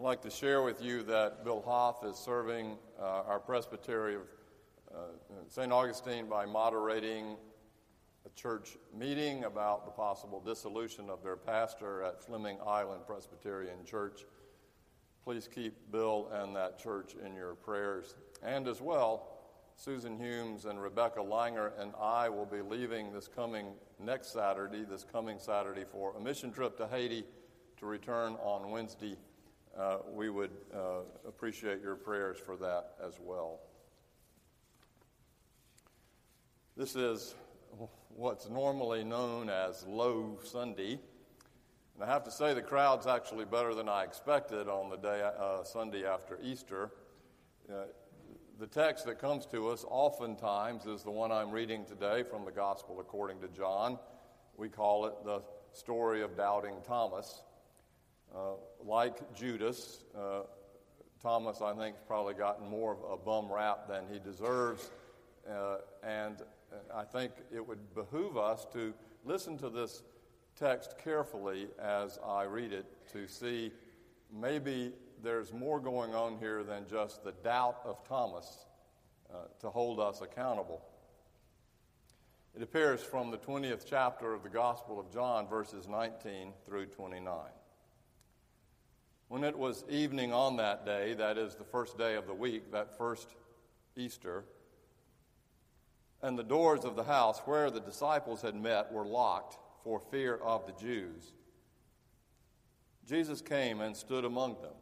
I'd like to share with you that Bill Hoff is serving uh, our presbytery of uh, St. Augustine by moderating a church meeting about the possible dissolution of their pastor at Fleming Island Presbyterian Church. Please keep Bill and that church in your prayers. And as well, Susan Humes and Rebecca Langer and I will be leaving this coming next Saturday, this coming Saturday, for a mission trip to Haiti to return on Wednesday uh, we would uh, appreciate your prayers for that as well. This is what's normally known as Low Sunday. And I have to say, the crowd's actually better than I expected on the day, uh, Sunday after Easter. Uh, the text that comes to us oftentimes is the one I'm reading today from the Gospel according to John. We call it the story of doubting Thomas. Uh, like Judas, uh, Thomas, I think, has probably gotten more of a bum rap than he deserves. Uh, and I think it would behoove us to listen to this text carefully as I read it to see maybe there's more going on here than just the doubt of Thomas uh, to hold us accountable. It appears from the 20th chapter of the Gospel of John, verses 19 through 29. When it was evening on that day, that is the first day of the week, that first Easter, and the doors of the house where the disciples had met were locked for fear of the Jews, Jesus came and stood among them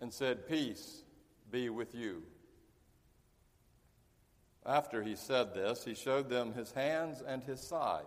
and said, Peace be with you. After he said this, he showed them his hands and his side.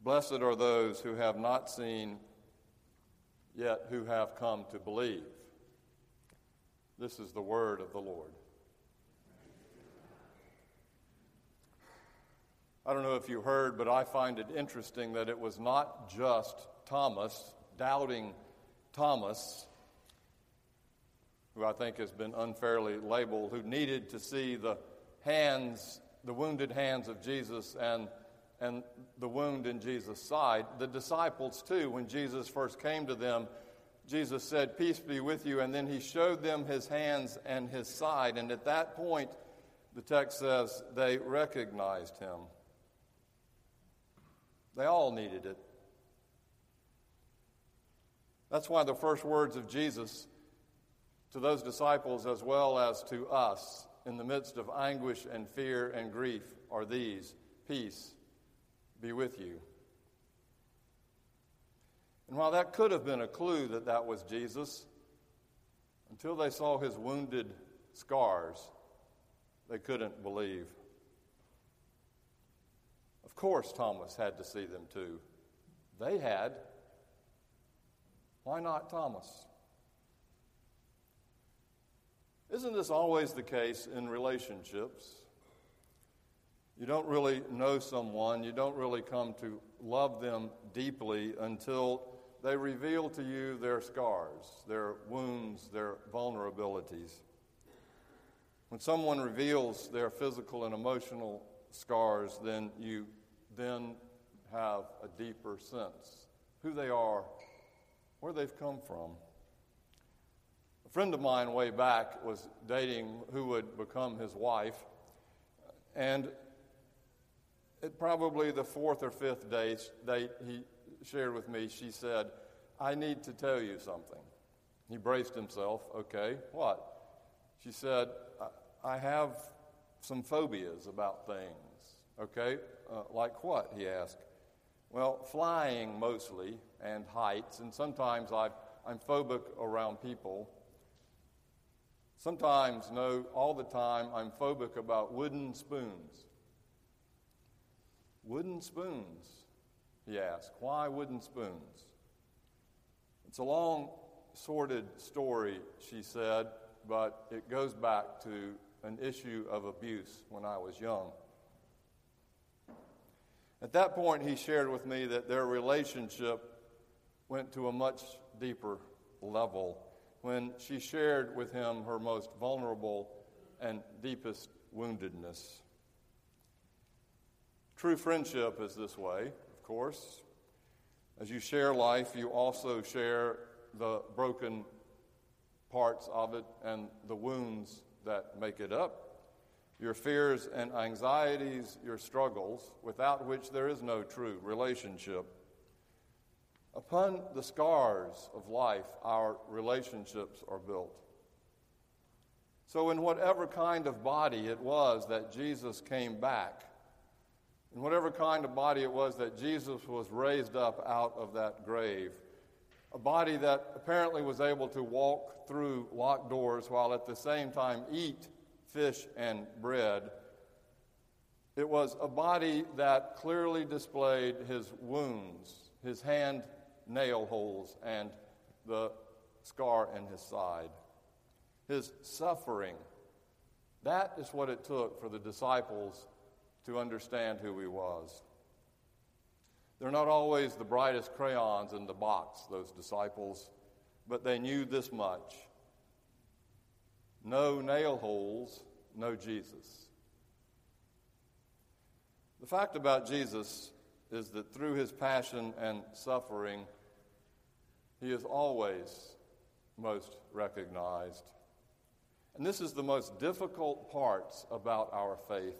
Blessed are those who have not seen, yet who have come to believe. This is the word of the Lord. I don't know if you heard, but I find it interesting that it was not just Thomas, doubting Thomas, who I think has been unfairly labeled, who needed to see the hands, the wounded hands of Jesus and and the wound in Jesus' side. The disciples, too, when Jesus first came to them, Jesus said, Peace be with you. And then he showed them his hands and his side. And at that point, the text says they recognized him. They all needed it. That's why the first words of Jesus to those disciples, as well as to us, in the midst of anguish and fear and grief, are these Peace be with you. And while that could have been a clue that that was Jesus, until they saw his wounded scars, they couldn't believe. Of course, Thomas had to see them too. They had. Why not Thomas? Isn't this always the case in relationships? You don't really know someone, you don't really come to love them deeply until they reveal to you their scars, their wounds, their vulnerabilities. When someone reveals their physical and emotional scars, then you then have a deeper sense who they are, where they've come from. A friend of mine way back was dating who would become his wife, and probably the fourth or fifth day, date he shared with me, she said, I need to tell you something. He braced himself. Okay, what? She said, I have some phobias about things. Okay, uh, like what? He asked. Well, flying mostly and heights, and sometimes i I'm phobic around people. Sometimes, no, all the time, I'm phobic about wooden spoons. Wooden spoons, he asked. Why wooden spoons? It's a long, sordid story, she said, but it goes back to an issue of abuse when I was young. At that point, he shared with me that their relationship went to a much deeper level when she shared with him her most vulnerable and deepest woundedness. True friendship is this way, of course. As you share life, you also share the broken parts of it and the wounds that make it up your fears and anxieties, your struggles, without which there is no true relationship. Upon the scars of life, our relationships are built. So, in whatever kind of body it was that Jesus came back, in whatever kind of body it was that Jesus was raised up out of that grave, a body that apparently was able to walk through locked doors while at the same time eat fish and bread. It was a body that clearly displayed his wounds, his hand nail holes, and the scar in his side. His suffering. That is what it took for the disciples to understand who he was. They're not always the brightest crayons in the box, those disciples, but they knew this much no nail holes, no Jesus. The fact about Jesus is that through his passion and suffering, he is always most recognized. And this is the most difficult parts about our faith.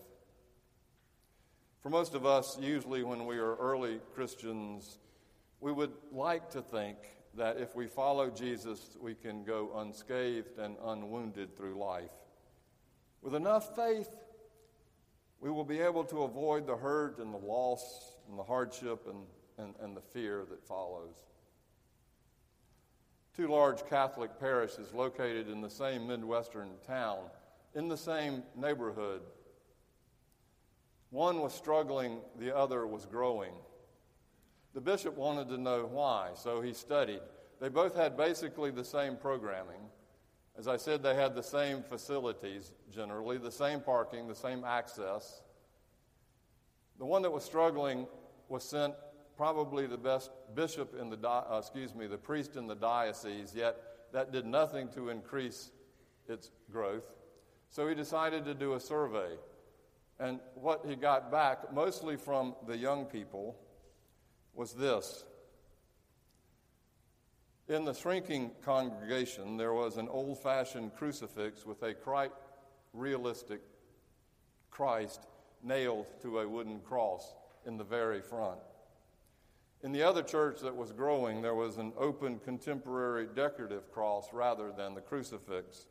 For most of us, usually when we are early Christians, we would like to think that if we follow Jesus, we can go unscathed and unwounded through life. With enough faith, we will be able to avoid the hurt and the loss and the hardship and, and, and the fear that follows. Two large Catholic parishes located in the same Midwestern town, in the same neighborhood, one was struggling, the other was growing. The bishop wanted to know why, so he studied. They both had basically the same programming. As I said, they had the same facilities generally, the same parking, the same access. The one that was struggling was sent probably the best bishop in the di- uh, excuse me, the priest in the diocese, yet that did nothing to increase its growth. So he decided to do a survey and what he got back, mostly from the young people, was this. In the shrinking congregation, there was an old fashioned crucifix with a quite realistic Christ nailed to a wooden cross in the very front. In the other church that was growing, there was an open contemporary decorative cross rather than the crucifix.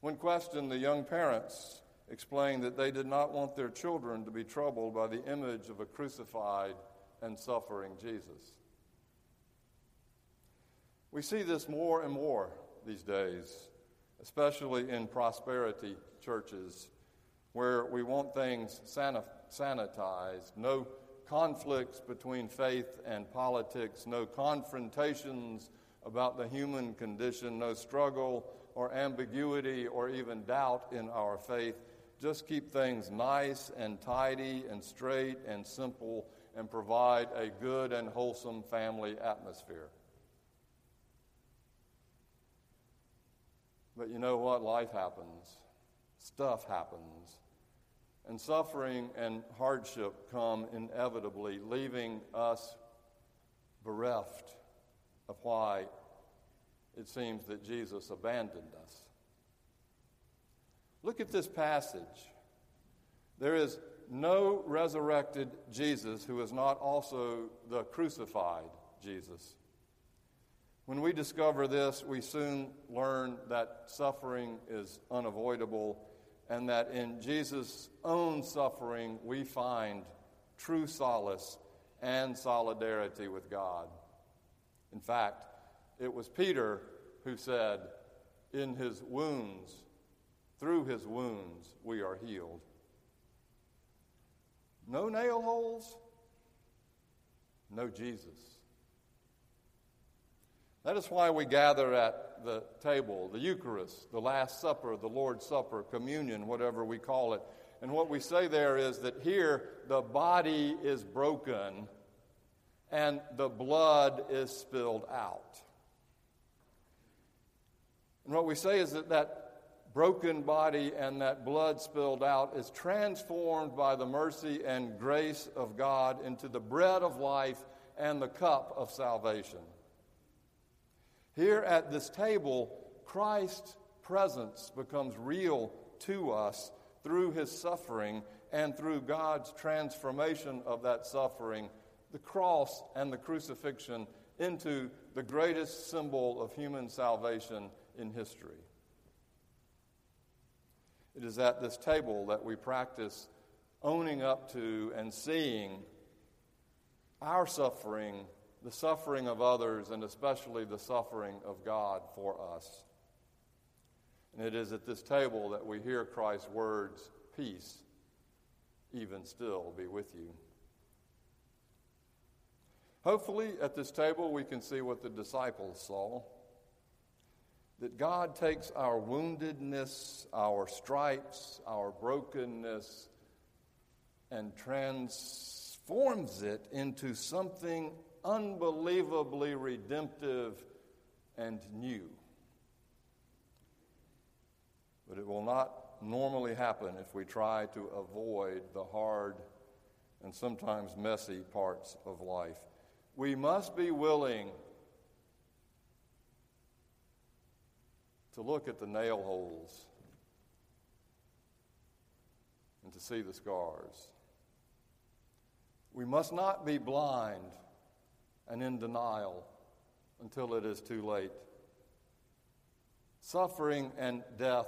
When questioned, the young parents explained that they did not want their children to be troubled by the image of a crucified and suffering Jesus. We see this more and more these days, especially in prosperity churches, where we want things sanitized, no conflicts between faith and politics, no confrontations about the human condition, no struggle or ambiguity or even doubt in our faith just keep things nice and tidy and straight and simple and provide a good and wholesome family atmosphere. But you know what? Life happens, stuff happens. And suffering and hardship come inevitably, leaving us bereft of why it seems that Jesus abandoned us. Look at this passage. There is no resurrected Jesus who is not also the crucified Jesus. When we discover this, we soon learn that suffering is unavoidable and that in Jesus' own suffering we find true solace and solidarity with God. In fact, it was Peter who said, In his wounds, through his wounds, we are healed. No nail holes, no Jesus. That is why we gather at the table, the Eucharist, the Last Supper, the Lord's Supper, communion, whatever we call it. And what we say there is that here the body is broken and the blood is spilled out. And what we say is that that broken body and that blood spilled out is transformed by the mercy and grace of God into the bread of life and the cup of salvation. Here at this table, Christ's presence becomes real to us through his suffering and through God's transformation of that suffering, the cross and the crucifixion, into the greatest symbol of human salvation in history. It is at this table that we practice owning up to and seeing our suffering the suffering of others, and especially the suffering of God for us. And it is at this table that we hear Christ's words Peace, even still, be with you. Hopefully, at this table, we can see what the disciples saw that God takes our woundedness, our stripes, our brokenness, and transforms it into something unbelievably redemptive and new. But it will not normally happen if we try to avoid the hard and sometimes messy parts of life. We must be willing to look at the nail holes and to see the scars. We must not be blind and in denial until it is too late. Suffering and death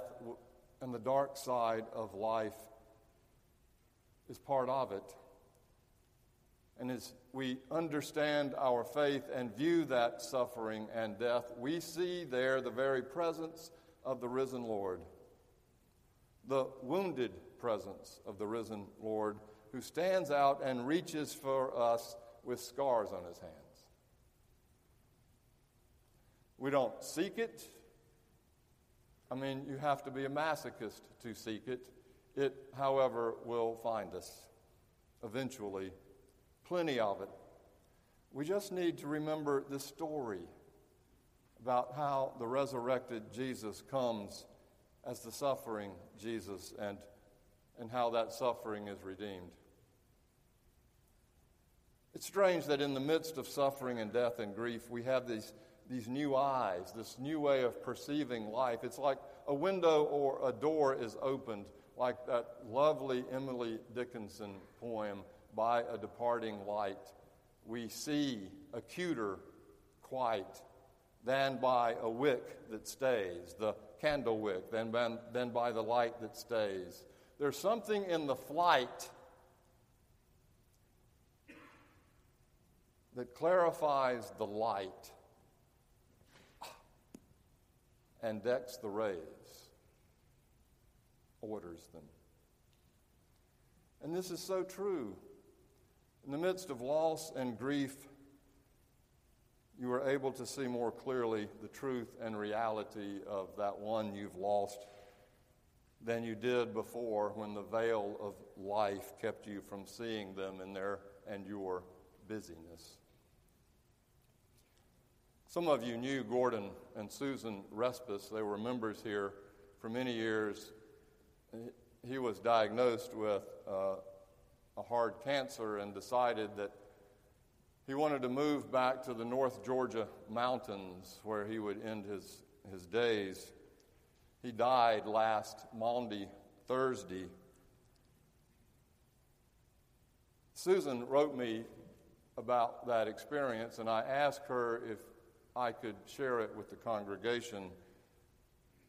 and the dark side of life is part of it. And as we understand our faith and view that suffering and death, we see there the very presence of the risen Lord, the wounded presence of the risen Lord, who stands out and reaches for us with scars on his hands. We don't seek it. I mean, you have to be a masochist to seek it. It, however, will find us eventually. Plenty of it. We just need to remember the story about how the resurrected Jesus comes as the suffering Jesus and, and how that suffering is redeemed. It's strange that in the midst of suffering and death and grief, we have these these new eyes, this new way of perceiving life. It's like a window or a door is opened, like that lovely Emily Dickinson poem, By a Departing Light. We see acuter quite than by a wick that stays, the candle wick, than by, than by the light that stays. There's something in the flight that clarifies the light and decks the rays, orders them. And this is so true. In the midst of loss and grief, you are able to see more clearly the truth and reality of that one you've lost than you did before when the veil of life kept you from seeing them in their and your busyness. Some of you knew Gordon and Susan Respis. They were members here for many years. He was diagnosed with uh, a hard cancer and decided that he wanted to move back to the North Georgia mountains where he would end his, his days. He died last Maundy, Thursday. Susan wrote me about that experience, and I asked her if I could share it with the congregation.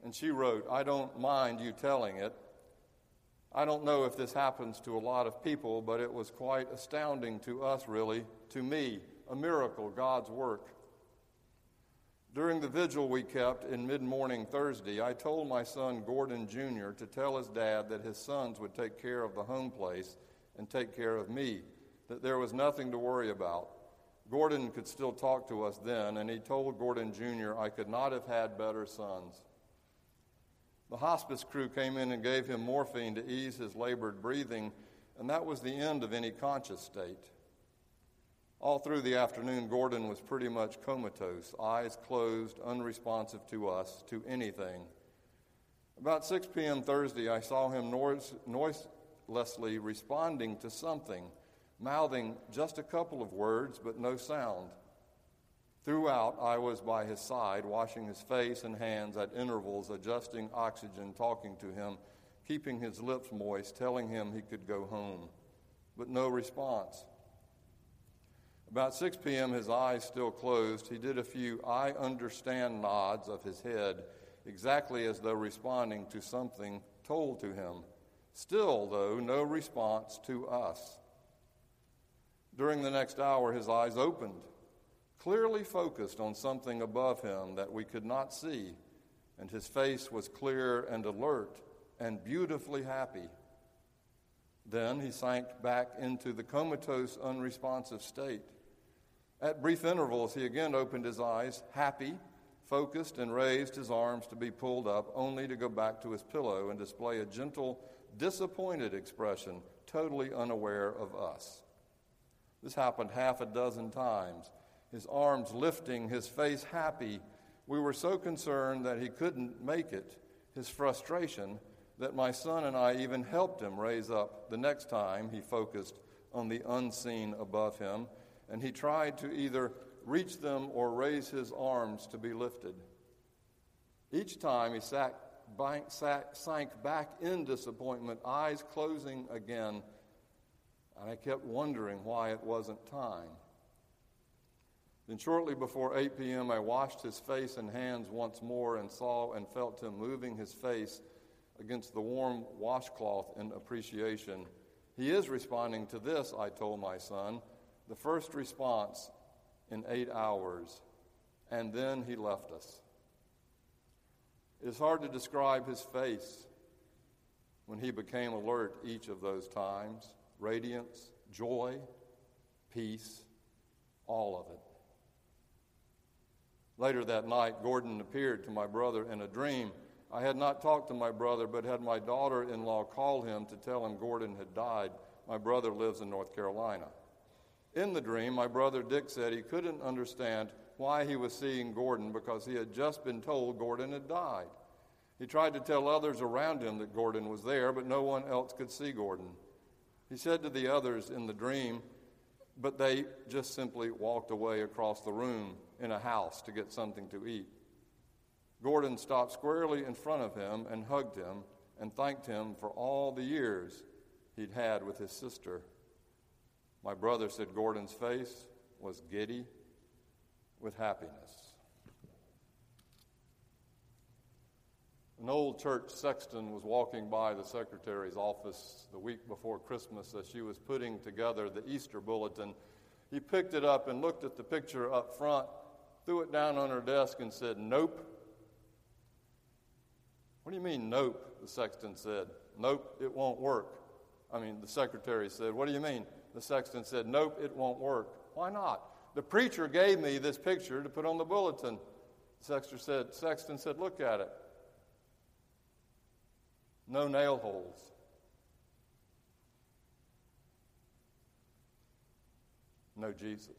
And she wrote, I don't mind you telling it. I don't know if this happens to a lot of people, but it was quite astounding to us, really, to me, a miracle, God's work. During the vigil we kept in mid morning Thursday, I told my son Gordon Jr. to tell his dad that his sons would take care of the home place and take care of me, that there was nothing to worry about. Gordon could still talk to us then, and he told Gordon Jr. I could not have had better sons. The hospice crew came in and gave him morphine to ease his labored breathing, and that was the end of any conscious state. All through the afternoon, Gordon was pretty much comatose, eyes closed, unresponsive to us, to anything. About 6 p.m. Thursday, I saw him noise, noiselessly responding to something mouthing just a couple of words but no sound. Throughout, I was by his side, washing his face and hands at intervals, adjusting oxygen, talking to him, keeping his lips moist, telling him he could go home. But no response. About 6 p.m., his eyes still closed, he did a few I understand nods of his head, exactly as though responding to something told to him. Still, though, no response to us. During the next hour, his eyes opened, clearly focused on something above him that we could not see, and his face was clear and alert and beautifully happy. Then he sank back into the comatose, unresponsive state. At brief intervals, he again opened his eyes, happy, focused, and raised his arms to be pulled up, only to go back to his pillow and display a gentle, disappointed expression, totally unaware of us. This happened half a dozen times. His arms lifting, his face happy. We were so concerned that he couldn't make it, his frustration, that my son and I even helped him raise up the next time he focused on the unseen above him, and he tried to either reach them or raise his arms to be lifted. Each time he sat, sank back in disappointment, eyes closing again and I kept wondering why it wasn't time. Then, shortly before 8 p.m., I washed his face and hands once more and saw and felt him moving his face against the warm washcloth in appreciation. He is responding to this, I told my son, the first response in eight hours, and then he left us. It is hard to describe his face when he became alert each of those times radiance, joy, peace, all of it. Later that night, Gordon appeared to my brother in a dream. I had not talked to my brother, but had my daughter in law call him to tell him Gordon had died. My brother lives in North Carolina. In the dream, my brother Dick said he couldn't understand why he was seeing Gordon because he had just been told Gordon had died. He tried to tell others around him that Gordon was there, but no one else could see Gordon. He said to the others in the dream, but they just simply walked away across the room in a house to get something to eat. Gordon stopped squarely in front of him and hugged him and thanked him for all the years he'd had with his sister. My brother said Gordon's face was giddy with happiness. An old church sexton was walking by the secretary's office the week before Christmas as she was putting together the Easter bulletin. He picked it up and looked at the picture up front, threw it down on her desk, and said, Nope. What do you mean, nope? The sexton said. Nope, it won't work. I mean, the secretary said, What do you mean? The sexton said, Nope, it won't work. Why not? The preacher gave me this picture to put on the bulletin. The sexton said, sexton said, Look at it no nail holes. No Jesus.